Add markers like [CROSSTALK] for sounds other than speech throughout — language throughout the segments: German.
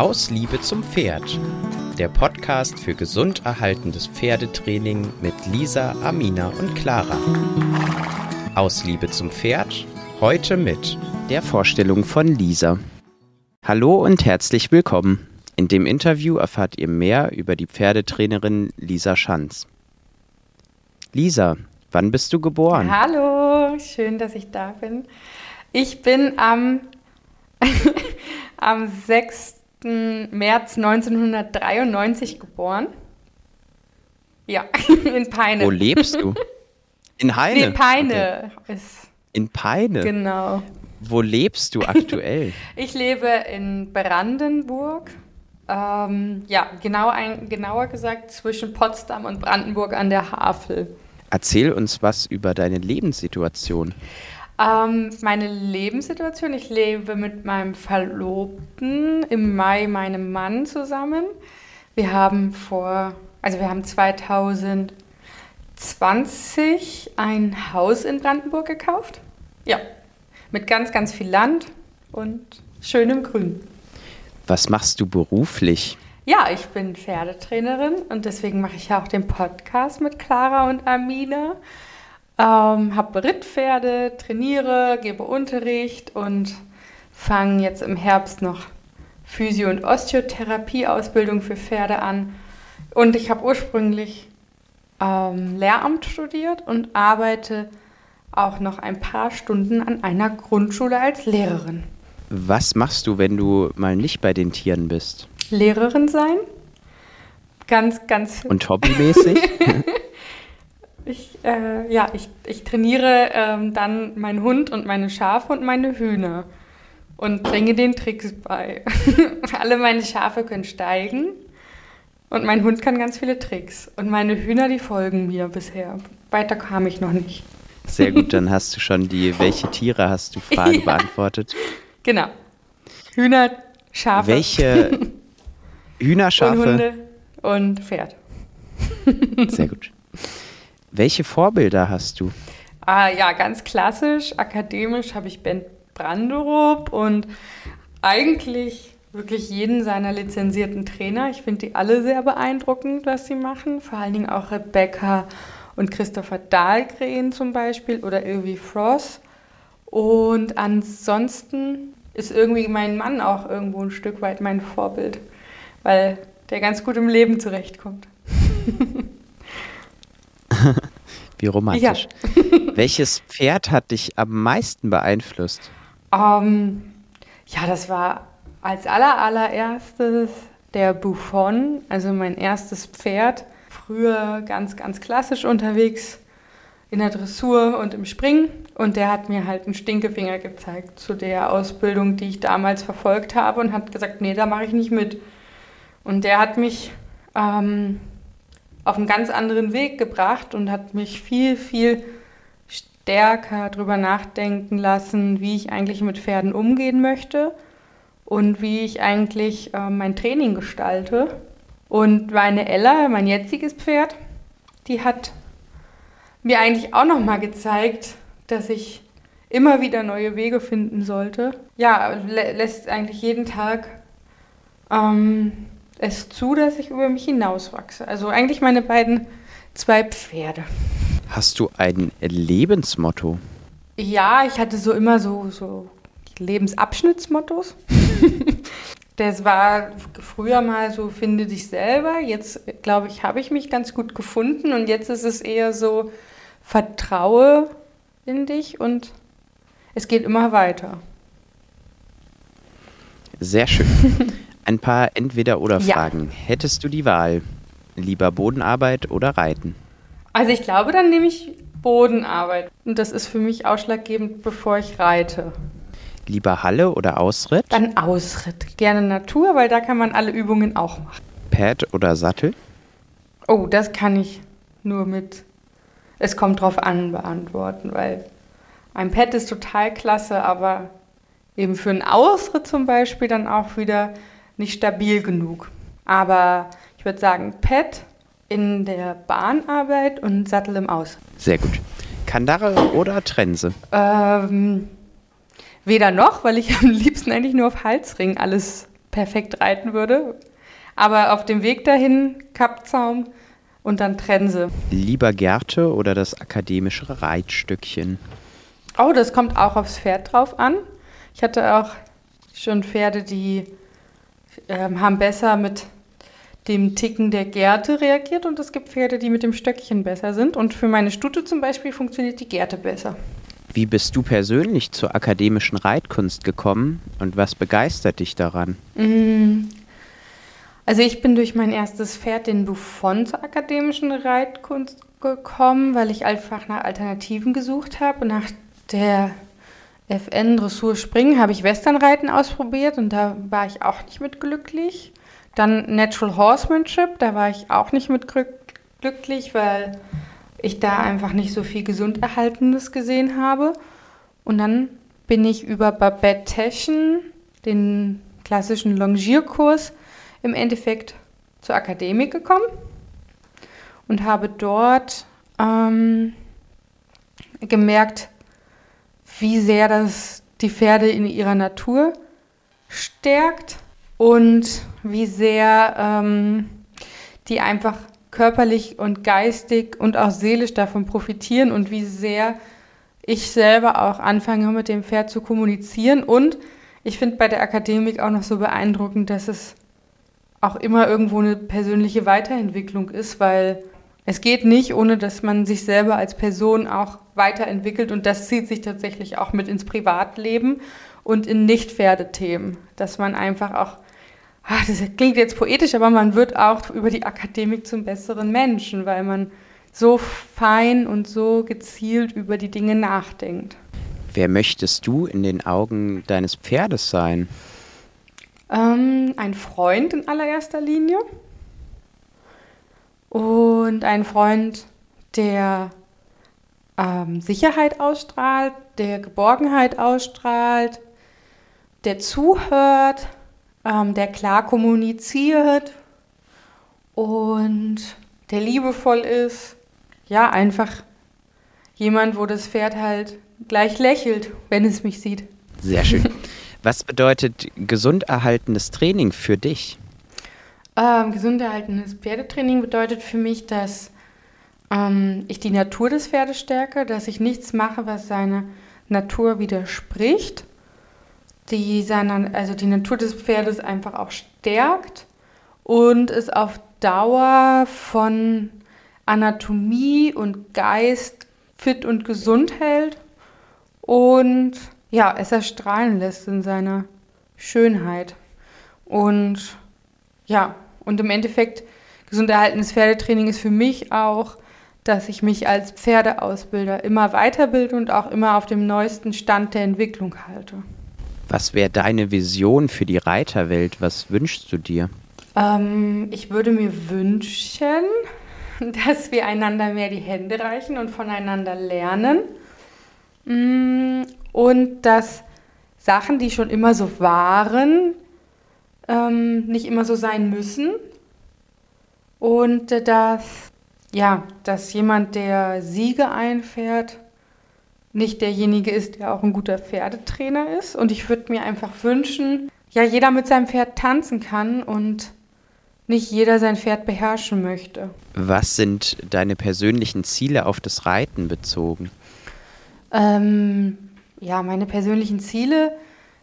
Aus Liebe zum Pferd. Der Podcast für gesund erhaltendes Pferdetraining mit Lisa, Amina und Clara. Aus Liebe zum Pferd. Heute mit der Vorstellung von Lisa. Hallo und herzlich willkommen. In dem Interview erfahrt ihr mehr über die Pferdetrainerin Lisa Schanz. Lisa, wann bist du geboren? Hallo, schön, dass ich da bin. Ich bin am, [LAUGHS] am 6. März 1993 geboren. Ja, [LAUGHS] in Peine. Wo lebst du? [LAUGHS] In Heine? Nee, Peine. Okay. In Peine? Genau. Wo lebst du aktuell? [LAUGHS] ich lebe in Brandenburg. Ähm, ja, genau ein, genauer gesagt zwischen Potsdam und Brandenburg an der Havel. Erzähl uns was über deine Lebenssituation. Ähm, meine Lebenssituation, ich lebe mit meinem Verlobten im Mai meinem Mann zusammen. Wir haben vor, also wir haben 2020 ein Haus in Brandenburg gekauft. Ja, mit ganz, ganz viel Land und schönem Grün. Was machst du beruflich? Ja, ich bin Pferdetrainerin und deswegen mache ich ja auch den Podcast mit Clara und Amina. Ähm, habe Rittpferde, trainiere, gebe Unterricht und fange jetzt im Herbst noch Physio- und Osteotherapie-Ausbildung für Pferde an. Und ich habe ursprünglich ähm, Lehramt studiert und arbeite auch noch ein paar Stunden an einer Grundschule als Lehrerin. Was machst du, wenn du mal nicht bei den Tieren bist? Lehrerin sein. Ganz, ganz. Und hobbymäßig? [LAUGHS] Ich, äh, ja, ich, ich trainiere ähm, dann meinen Hund und meine Schafe und meine Hühner und bringe den Tricks bei. [LAUGHS] Alle meine Schafe können steigen und mein Hund kann ganz viele Tricks. Und meine Hühner, die folgen mir bisher. Weiter kam ich noch nicht. Sehr gut, dann [LAUGHS] hast du schon die Welche Tiere hast du Frage [LAUGHS] ja. beantwortet. Genau. Hühner, Schafe. Welche Hühner, Schafe? Und Hunde und Pferd. Sehr gut. Welche Vorbilder hast du? Ah, ja, ganz klassisch, akademisch habe ich Ben Branderup und eigentlich wirklich jeden seiner lizenzierten Trainer. Ich finde die alle sehr beeindruckend, was sie machen. Vor allen Dingen auch Rebecca und Christopher Dahlgren zum Beispiel oder Ilvi Frost. Und ansonsten ist irgendwie mein Mann auch irgendwo ein Stück weit mein Vorbild, weil der ganz gut im Leben zurechtkommt. [LAUGHS] Wie romantisch. Ja. [LAUGHS] Welches Pferd hat dich am meisten beeinflusst? Um, ähm, ja, das war als aller, allererstes der Buffon, also mein erstes Pferd. Früher ganz, ganz klassisch unterwegs in der Dressur und im Springen. Und der hat mir halt einen Stinkefinger gezeigt zu der Ausbildung, die ich damals verfolgt habe und hat gesagt, nee, da mache ich nicht mit. Und der hat mich ähm, auf einen ganz anderen Weg gebracht und hat mich viel, viel stärker darüber nachdenken lassen, wie ich eigentlich mit Pferden umgehen möchte und wie ich eigentlich äh, mein Training gestalte. Und meine Ella, mein jetziges Pferd, die hat mir eigentlich auch noch mal gezeigt, dass ich immer wieder neue Wege finden sollte. Ja, lä lässt eigentlich jeden Tag ähm, es zu, dass ich über mich hinauswachse. Also eigentlich meine beiden zwei Pferde. Hast du ein Lebensmotto? Ja, ich hatte so immer so, so Lebensabschnittsmottos. [LAUGHS] das war früher mal so, finde dich selber. Jetzt, glaube ich, habe ich mich ganz gut gefunden und jetzt ist es eher so, vertraue in dich und es geht immer weiter. Sehr schön. [LAUGHS] Ein paar Entweder-Oder-Fragen. Ja. Hättest du die Wahl? Lieber Bodenarbeit oder Reiten? Also ich glaube, dann nehme ich Bodenarbeit. Und das ist für mich ausschlaggebend, bevor ich reite. Lieber Halle oder Ausritt? Dann Ausritt. Gerne Natur, weil da kann man alle Übungen auch machen. Pad oder Sattel? Oh, das kann ich nur mit Es kommt drauf an beantworten, weil ein Pad ist total klasse, aber eben für einen Ausritt zum Beispiel dann auch wieder nicht stabil genug. Aber ich würde sagen, Pad in der Bahnarbeit und Sattel im Aus. Sehr gut. Kandare oder Trense? Ähm, weder noch, weil ich [LAUGHS] am liebsten eigentlich nur auf Halsring alles perfekt reiten würde. Aber auf dem Weg dahin Kappzaum und dann Trense. Lieber Gerte oder das akademische Reitstückchen? Oh, das kommt auch aufs Pferd drauf an. Ich hatte auch schon Pferde, die äh, haben besser mit dem Ticken der Gerte reagiert und es gibt Pferde, die mit dem Stöckchen besser sind. Und für meine Stute zum Beispiel funktioniert die Gerte besser. Wie bist du persönlich zur akademischen Reitkunst gekommen und was begeistert dich daran? Mm. Also ich bin durch mein erstes Pferd, den Buffon, zur akademischen Reitkunst gekommen, weil ich einfach nach Alternativen gesucht habe. Nach der FN Dressur Springen habe ich Westernreiten ausprobiert und da war ich auch nicht mit glücklich. Dann Natural Horsemanship, da war ich auch nicht mit glücklich, weil ich da einfach nicht so viel Gesunderhaltendes gesehen habe. Und dann bin ich über Babette Teschen, den klassischen Longierkurs, im Endeffekt zur Akademie gekommen und habe dort ähm, gemerkt, wie sehr das die Pferde in ihrer Natur stärkt und wie sehr ähm, die einfach körperlich und geistig und auch seelisch davon profitieren und wie sehr ich selber auch anfange, mit dem Pferd zu kommunizieren. Und ich finde bei der Akademik auch noch so beeindruckend, dass es auch immer irgendwo eine persönliche Weiterentwicklung ist, weil es geht nicht, ohne dass man sich selber als Person auch weiterentwickelt und das zieht sich tatsächlich auch mit ins Privatleben und in Nicht-Pferdethemen, dass man einfach auch ach, das klingt jetzt poetisch, aber man wird auch über die Akademik zum besseren Menschen, weil man so fein und so gezielt über die Dinge nachdenkt. Wer möchtest du in den Augen deines Pferdes sein? Ähm, ein Freund in allererster Linie. Und ein Freund, der ähm, Sicherheit ausstrahlt, der Geborgenheit ausstrahlt, der zuhört, ähm, der klar kommuniziert und der liebevoll ist. Ja, einfach jemand, wo das Pferd halt gleich lächelt, wenn es mich sieht. Sehr schön. Was bedeutet gesund erhaltenes Training für dich? Ähm, gesund erhaltenes Pferdetraining bedeutet für mich, dass ähm, ich die Natur des Pferdes stärke, dass ich nichts mache, was seiner Natur widerspricht die seiner, also die Natur des Pferdes einfach auch stärkt und es auf Dauer von Anatomie und Geist fit und gesund hält und ja, es erstrahlen lässt in seiner Schönheit. Und ja, und im Endeffekt, gesund erhaltenes Pferdetraining ist für mich auch, dass ich mich als Pferdeausbilder immer weiterbilde und auch immer auf dem neuesten Stand der Entwicklung halte. Was wäre deine Vision für die Reiterwelt? Was wünschst du dir? Ähm, ich würde mir wünschen, [LAUGHS] dass wir einander mehr die Hände reichen und voneinander lernen. Mm, und dass Sachen, die schon immer so waren, ähm, nicht immer so sein müssen. Und dass, ja, dass jemand, der Siege einfährt, nicht derjenige ist, der auch ein guter Pferdetrainer ist. Und ich würde mir einfach wünschen, ja, jeder mit seinem Pferd tanzen kann und nicht jeder sein Pferd beherrschen möchte. Was sind deine persönlichen Ziele auf das Reiten bezogen? Ähm, ja, meine persönlichen Ziele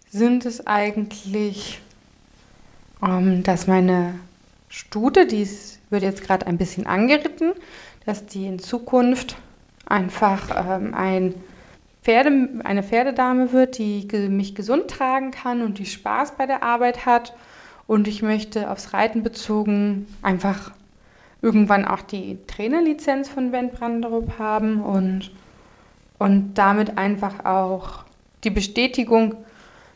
sind es eigentlich, ähm, dass meine Stute, die wird jetzt gerade ein bisschen angeritten, dass die in Zukunft einfach ähm, ein Pferde, eine Pferdedame wird, die mich gesund tragen kann und die Spaß bei der Arbeit hat. Und ich möchte aufs Reiten bezogen einfach irgendwann auch die Trainerlizenz von Ben Branderup haben und, und damit einfach auch die Bestätigung,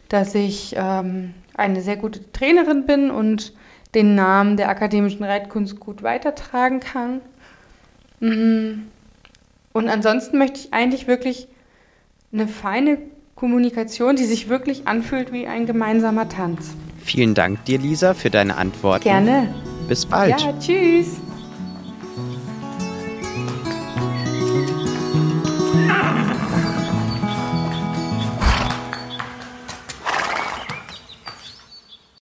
dass ich ähm, eine sehr gute Trainerin bin und den Namen der akademischen Reitkunst gut weitertragen kann. Mhm. Und ansonsten möchte ich eigentlich wirklich eine feine Kommunikation, die sich wirklich anfühlt wie ein gemeinsamer Tanz. Vielen Dank dir, Lisa, für deine Antworten. Gerne. Bis bald. Ja, tschüss.